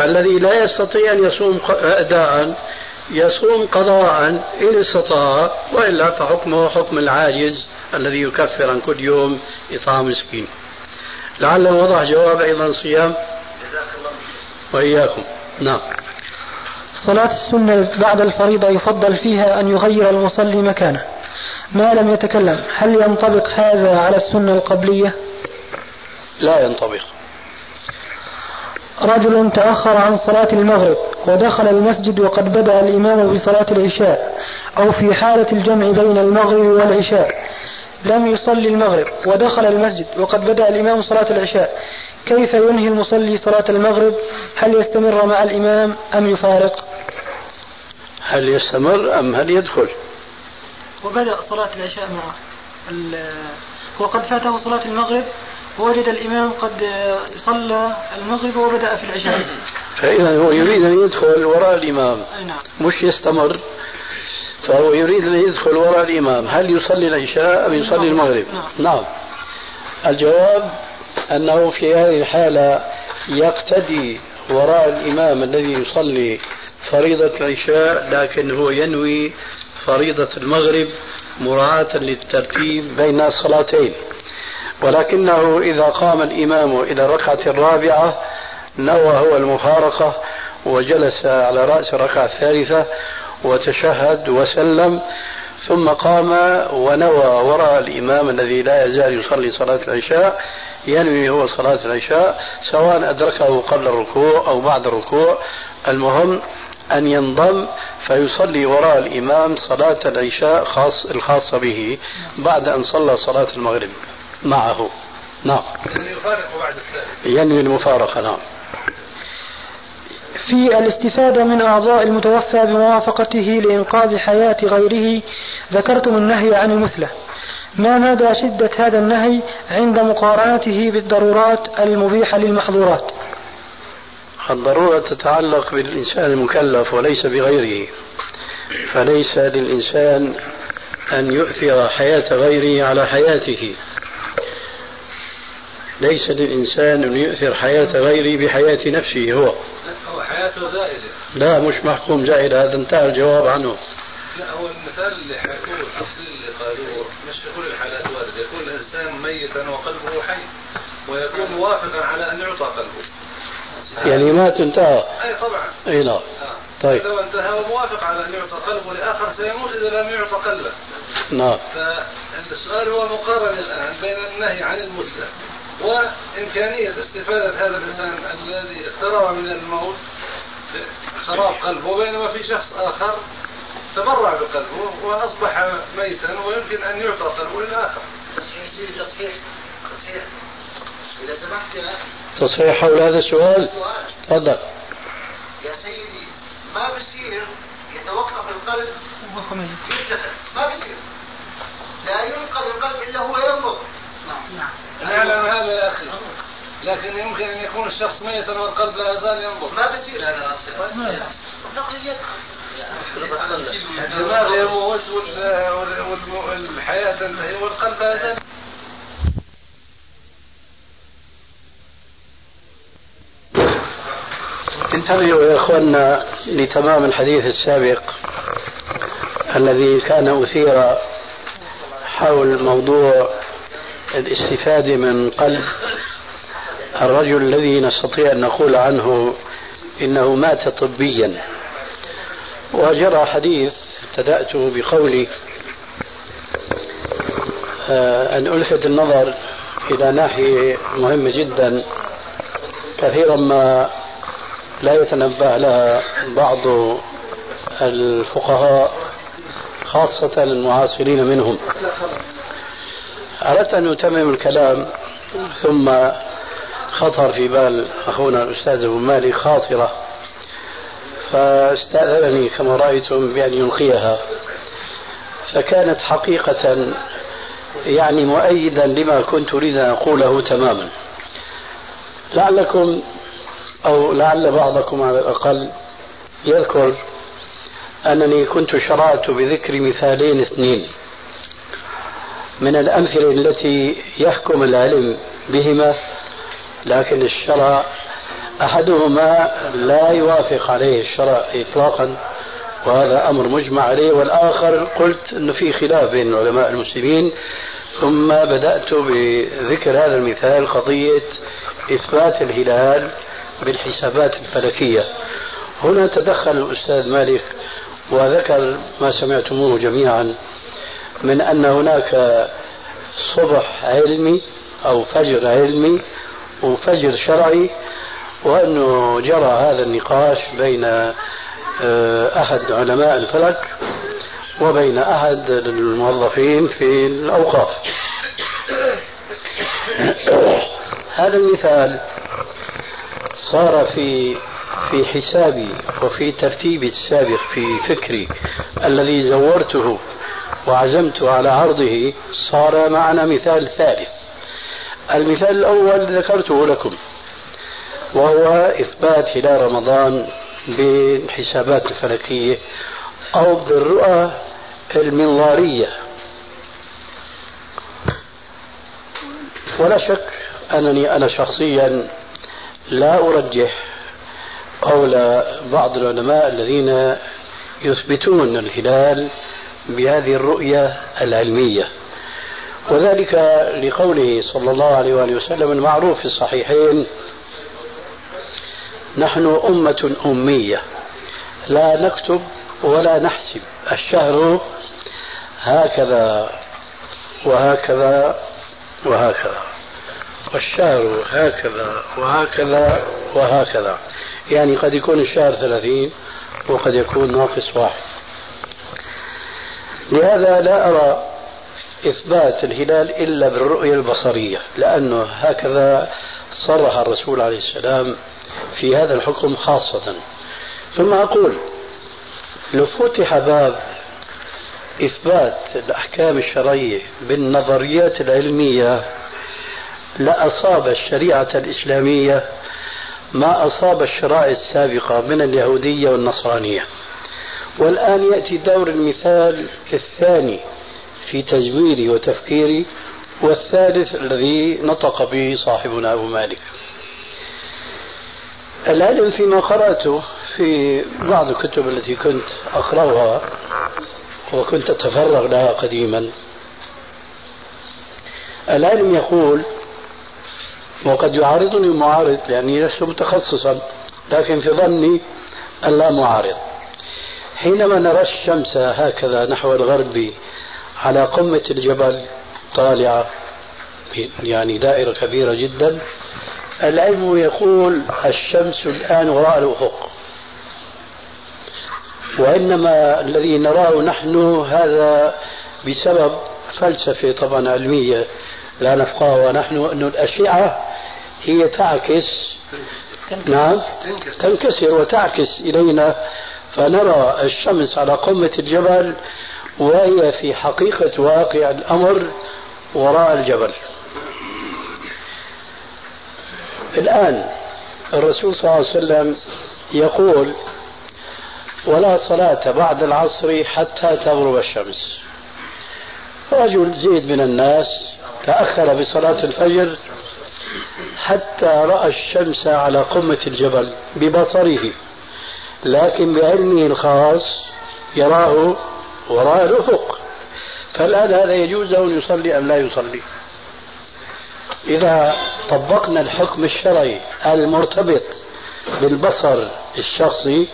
فالذي لا يستطيع أن يصوم أداء يصوم قضاء إن استطاع وإلا فحكمه حكم العاجز الذي يكفر عن كل يوم إطعام مسكين. لعله وضع جواب أيضا صيام. وإياكم. نعم. صلاة السنة بعد الفريضة يفضل فيها أن يغير المصلي مكانه. ما لم يتكلم. هل ينطبق هذا على السنة القبلية؟ لا ينطبق. رجل تأخر عن صلاة المغرب ودخل المسجد وقد بدأ الإمام بصلاة العشاء أو في حالة الجمع بين المغرب والعشاء. لم يصلي المغرب ودخل المسجد وقد بدأ الإمام صلاة العشاء. كيف ينهي المصلي صلاة المغرب؟ هل يستمر مع الإمام أم يفارق؟ هل يستمر أم هل يدخل؟ وبدأ صلاة العشاء معه وقد فاته صلاة المغرب ووجد الإمام قد صلى المغرب وبدأ في العشاء فإذا هو يريد أن يدخل وراء الإمام نعم. مش يستمر فهو يريد أن يدخل وراء الإمام هل يصلي العشاء أم يصلي نعم. المغرب نعم. نعم الجواب أنه في هذه الحالة يقتدي وراء الإمام الذي يصلي فريضة العشاء لكن هو ينوي فريضة المغرب مراعاة للترتيب بين الصلاتين ولكنه إذا قام الإمام إلى الركعة الرابعة نوى هو المفارقة وجلس على رأس الركعة الثالثة وتشهد وسلم ثم قام ونوى وراء الإمام الذي لا يزال يصلي صلاة العشاء ينوي هو صلاة العشاء سواء أدركه قبل الركوع أو بعد الركوع. المهم أن ينضم فيصلي وراء الإمام صلاة العشاء خاص الخاصة به بعد أن صلى صلاة المغرب. معه. نعم. ينوي المفارقة نعم. في الاستفادة من أعضاء المتوفى بموافقته لإنقاذ حياة غيره ذكرتم النهي عن المثلة. ما مدى شدة هذا النهي عند مقارنته بالضرورات المبيحة للمحظورات؟ الضرورة تتعلق بالإنسان المكلف وليس بغيره. فليس للإنسان أن يؤثر حياة غيره على حياته. ليس للإنسان أن يؤثر حياة غيره بحياة نفسه هو. هو حياته زائدة. لا مش محكوم زائد هذا انتهى الجواب عنه. لا هو المثال اللي حكوه التفصيل اللي قالوه مش في كل الحالات وارد يكون الإنسان ميتا وقلبه حي ويكون موافقا على أن يعطى قلبه. يعني ما تنتهى أي طبعا. أي نعم طيب. لو انتهى وموافق على أن يعطى قلبه لآخر سيموت إذا لم يعطى قلبه. نعم. فالسؤال هو مقارنة الآن بين النهي عن المدة وإمكانية استفادة هذا الإنسان الذي اقترب من الموت خراب قلبه بينما في شخص آخر تبرع بقلبه وأصبح ميتا ويمكن أن يعطى قلبه للاخر. تصحيح تصحيح تصحيح. إذا سمحت يا تصحيح حول هذا السؤال؟ تفضل. يا سيدي ما بصير يتوقف القلب؟ ما بصير. لا ينقذ القلب إلا هو ينبض نعم نعلم هذا يا أخي لكن يمكن أن يكون الشخص ميتا والقلب لا يزال ينبض ما بصير هذا نقل الدماغ يموت والحياة تنتهي والقلب لا يزال. انتبهوا يا إخواننا لتمام الحديث السابق الذي كان أثير حول موضوع الاستفادة من قلب. الرجل الذي نستطيع أن نقول عنه إنه مات طبيا. وجرى حديث ابتدات بقولي آه، أن ألفت النظر إلى ناحية مهمة جدا كثيرا ما لا يتنبه لها بعض الفقهاء خاصة المعاصرين منهم. أردت أن أتمم الكلام ثم خطر في بال أخونا الأستاذ أبو مالك خاطرة. فاستأذنني كما رأيتم بأن يلقيها. فكانت حقيقة يعني مؤيدا لما كنت أريد أن أقوله تماما. لعلكم أو لعل بعضكم على الأقل يذكر أنني كنت شرعت بذكر مثالين اثنين. من الأمثلة التي يحكم العلم بهما لكن الشرع أحدهما لا يوافق عليه الشرع إطلاقا وهذا أمر مجمع عليه. والآخر قلت أنه في خلاف بين علماء المسلمين. ثم بدأت بذكر هذا المثال قضية إثبات الهلال بالحسابات الفلكية. هنا تدخل الأستاذ مالك وذكر ما سمعتموه جميعا من أن هناك صبح علمي أو فجر علمي وفجر شرعي وأنه جرى هذا النقاش بين آه، أحد علماء الفلك وبين أحد الموظفين في الأوقاف. هذا المثال صار في في حسابي وفي ترتيبي السابق في فكري الذي زورته وعزمت على عرضه صار معنا مثال ثالث. المثال الأول ذكرته لكم وهو إثبات هلال رمضان بالحسابات الفلكية أو بالرؤى المنظارية. ولا شك أنني أنا شخصيا لا أرجح قول بعض العلماء الذين يثبتون الهلال بهذه الرؤية العلمية. وذلك لقوله صلى الله عليه وآله وسلم المعروف في الصحيحين نحن أمة أمية لا نكتب ولا نحسب الشهر هكذا وهكذا وهكذا والشهر هكذا وهكذا وهكذا. يعني قد يكون الشهر ثلاثين وقد يكون ناقص واحد. لهذا لا أرى إثبات الهلال إلا بالرؤية البصرية لأنه هكذا صرح الرسول عليه السلام في هذا الحكم خاصة. ثم أقول لو فتح باب إثبات الأحكام الشرعية بالنظريات العلمية لأصاب الشريعة الإسلامية ما أصاب الشرائع السابقة من اليهودية والنصرانية. والآن يأتي دور المثال الثاني. في تزويري وتفكيري والثالث الذي نطق به صاحبنا أبو مالك. العلم فيما قرأته في بعض الكتب التي كنت أقرأها وكنت أتفرغ لها قديما العلم يقول وقد يعارضني معارض لأني لست متخصصا لكن في ظني أن لا معارض. حينما نرى الشمس هكذا نحو الغرب على قمة الجبل طالعة يعني دائرة كبيرة جدا. العلم يقول الشمس الآن وراء الأفق. وإنما الذي نراه نحن هذا بسبب فلسفة طبعا علمية لا نفقهها نحن أن الأشعة هي تعكس نعم. تنكسر وتعكس إلينا. فنرى الشمس على قمة الجبل وهي في حقيقة واقع الأمر وراء الجبل. الآن الرسول صلى الله عليه وسلم يقول ولا صلاة بعد العصر حتى تغرب الشمس. رجل زيد من الناس تأخر بصلاة الفجر حتى رأى الشمس على قمة الجبل ببصره لكن بعلمه الخاص يراه وراء الأفق. فالآن هذا يجوز له أن يصلي أم لا يصلي. إذا طبقنا الحكم الشرعي المرتبط بالبصر الشخصي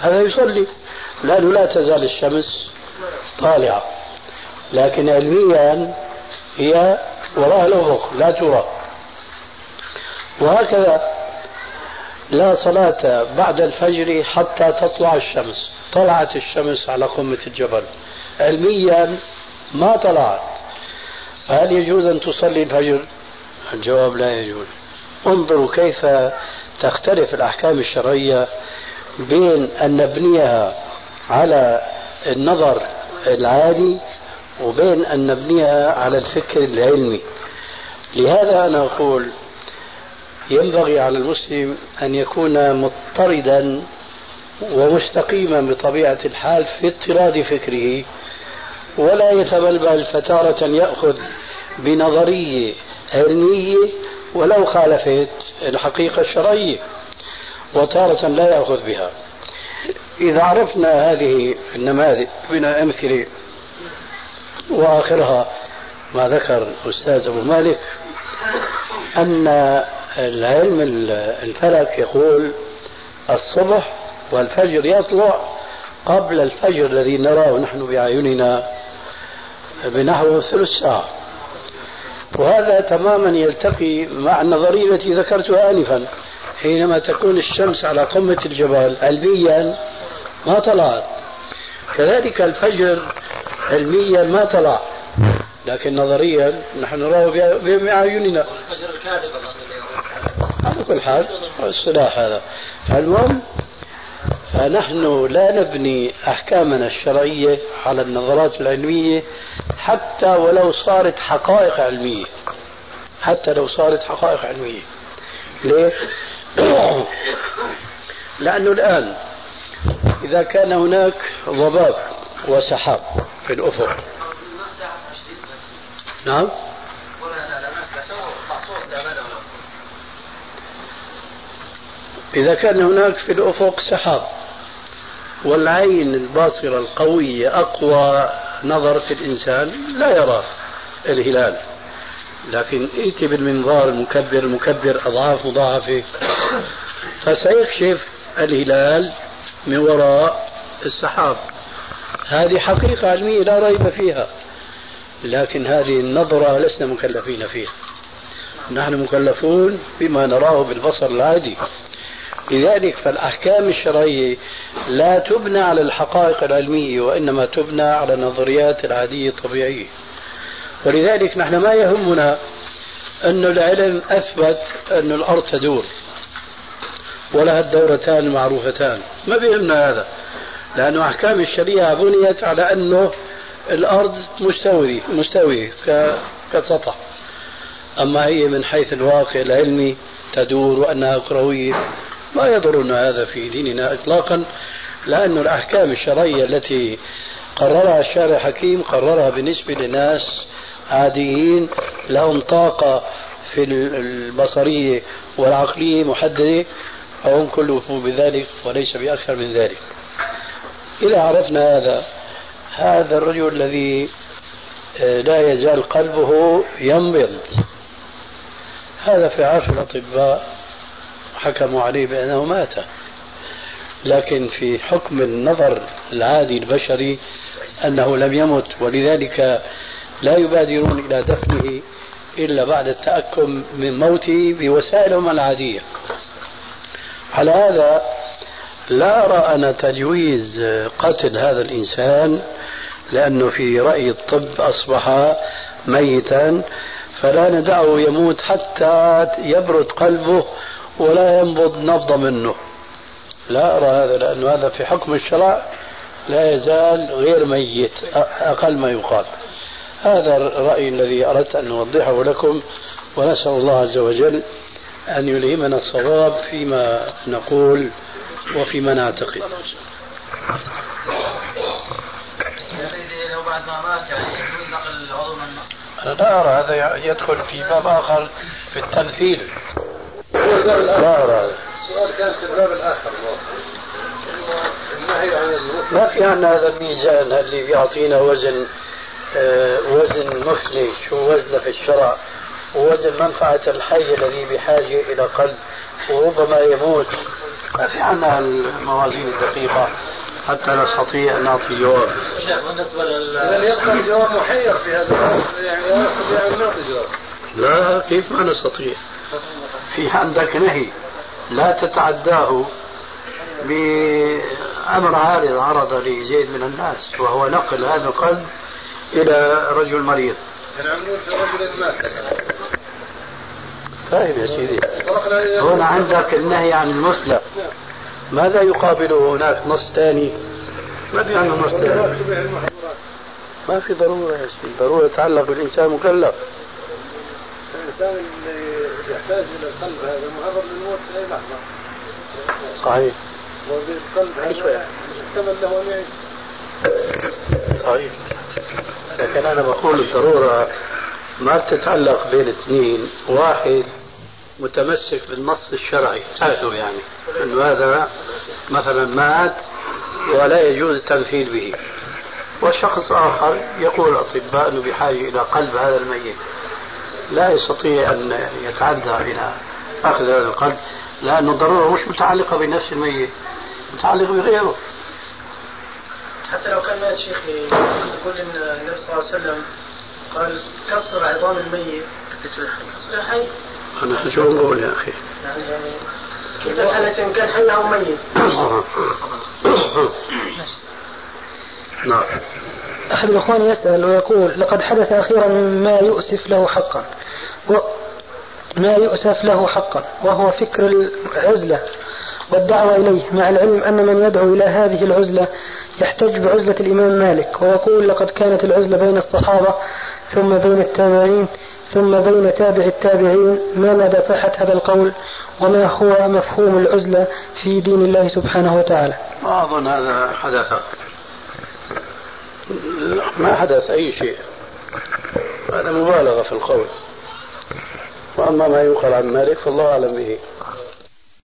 هذا يصلي. لأنه لا تزال الشمس طالعة. لكن علميا هي وراء الأفق لا ترى. وهكذا لا صلاة بعد الفجر حتى تطلع الشمس. طلعت الشمس على قمة الجبل. علميا ما طلعت. فهل يجوز أن تصلي الفجر الجواب لا يجوز. انظروا كيف تختلف الأحكام الشرعية بين أن نبنيها على النظر العادي وبين أن نبنيها على الفكر العلمي. لهذا أنا أقول ينبغي على المسلم أن يكون مضطردا ومستقيما بطبيعة الحال في اضطراد فكره ولا يتبلبل فتارة يأخذ بنظرية علمية ولو خالفت الحقيقة الشرعية وتارة لا يأخذ بها. إذا عرفنا هذه النماذج من الأمثلة وآخرها ما ذكر الأستاذ أبو مالك أن العلم الفلك يقول الصبح والفجر يطلع قبل الفجر الذي نراه نحن بأعيننا بنحو ثلث ساعة. وهذا تماما يلتقي مع النظرية التي ذكرتها آنفا. حينما تكون الشمس على قمة الجبل علميا ما طلعت كذلك الفجر علميا ما طلع. لكن نظريا نحن نراه بأعيننا الفجر الكاذب على كل حال الصلاح هذا. المهم فنحن لا نبني أحكامنا الشرعية على النظرات العلمية حتى ولو صارت حقائق علمية. حتى لو صارت حقائق علمية. ليه؟ لأنه الآن إذا كان هناك ضباب وسحاب في الأفق. نعم؟ إذا كان هناك في الأفق سحاب. والعين الباصرة القوية أقوى نظر في الإنسان لا يرى الهلال. لكن ائتي بالمنظار المكبر المكبر أضعاف مضاعفة فسيكشف الهلال من وراء السحاب. هذه حقيقة علمية لا ريب فيها. لكن هذه النظرة لسنا مكلفين فيها. نحن مكلفون بما نراه بالبصر العادي. لذلك فالأحكام الشرعية لا تبنى على الحقائق العلمية وإنما تبنى على النظريات العادية الطبيعية. ولذلك نحن ما يهمنا أن العلم أثبت أن الأرض تدور ولها الدورتان المعروفتان ما بيهمنا هذا لأن أحكام الشريعة بنيت على أنه الأرض مستوية مستوية كسطح. أما هي من حيث الواقع العلمي تدور وأنها كروية. ما يضرنا هذا في ديننا إطلاقا لأن الأحكام الشرعية التي قررها الشارع الحكيم قررها بالنسبة لناس عاديين لهم طاقة في البصرية والعقلية محددة فهم كلفوا بذلك وليس بأكثر من ذلك. إذا عرفنا هذا هذا الرجل الذي آه، لا يزال قلبه ينبض. هذا في عرف الأطباء. حكموا عليه بأنه مات. لكن في حكم النظر العادي البشري أنه لم يمت ولذلك لا يبادرون إلى دفنه إلا بعد التأكد من موته بوسائلهم العادية. على هذا لا أرى أنا تجويز قتل هذا الإنسان لأنه في رأي الطب أصبح ميتا فلا ندعه يموت حتى يبرد قلبه ولا ينبض نبضة منه. لا أرى هذا لأن هذا في حكم الشرع لا يزال غير ميت أقل ما يقال. هذا الرأي الذي أردت أن أوضحه لكم ونسأل الله عز وجل أن يلهمنا الصواب فيما نقول وفيما نعتقد. أنا لا أرى هذا يدخل في باب آخر في التمثيل. لا أرى هذا السؤال كان في الباب الآخر النهي عن ما في عندنا هذا الميزان اللي بيعطينا وزن آه وزن مثلي شو وزنه في الشرع ووزن منفعة الحي الذي بحاجة إلى قلب وربما يموت ما في عندنا الموازين الدقيقة حتى نستطيع أن نعطي جواب. بالنسبة لل إذا يبقى الجواب محير في هذا يعني لا نستطيع أن نعطي جواب. لا كيف ما نستطيع؟ في عندك نهي. لا تتعداه بأمر عارض عرض لزيد من الناس وهو نقل هذا القلب إلى رجل مريض. طيب يا سيدي هنا عندك النهي عن المسلم. ماذا يقابله هناك نص ثاني؟ ما نص ثاني؟ ما في ضرورة يا سيدي ضرورة تتعلق بالإنسان مكلف. الإنسان اللي يحتاج إلى القلب هذا معرض للموت في أي لحظة. صحيح. وبالقلب هذا يحتمل له أن يعيش. صحيح. لكن أنا بقول الضرورة ما بتتعلق بين اثنين. واحد متمسك بالنص الشرعي هذا يعني إنه هذا مثلا مات ولا يجوز التمثيل به. وشخص آخر يقول الاطباء إنه بحاجة إلى قلب هذا الميت. لا يستطيع أن يتعدى إلى اخذ هذا القلب لأنه الضروره مش متعلقة بنفس الميت متعلقة بغيره. حتى لو كان مات شيخي يقول إن النبي صلى الله عليه وسلم قال كسر عظام الميت. تصير حي أنا شو نقول يا أخي. يعني يعني كيف الحالة ان كان حي أو ميت نعم. أحد الإخوان يسأل ويقول لقد حدث أخيرا ما يؤسف له حقا. و ما يؤسف له حقا وهو فكر العزلة والدعوة إليه مع العلم أن من يدعو إلى هذه العزلة يحتج بعزلة الإمام مالك ويقول لقد كانت العزلة بين الصحابة ثم بين التابعين ثم بين تابع التابعين ما مدى صحة هذا القول وما هو مفهوم العزلة في دين الله سبحانه وتعالى؟ ما أظن هذا حدث. ما حدث أي شيء. هذا مبالغة في القول. وأما ما ينقل عن مالك فالله أعلم به.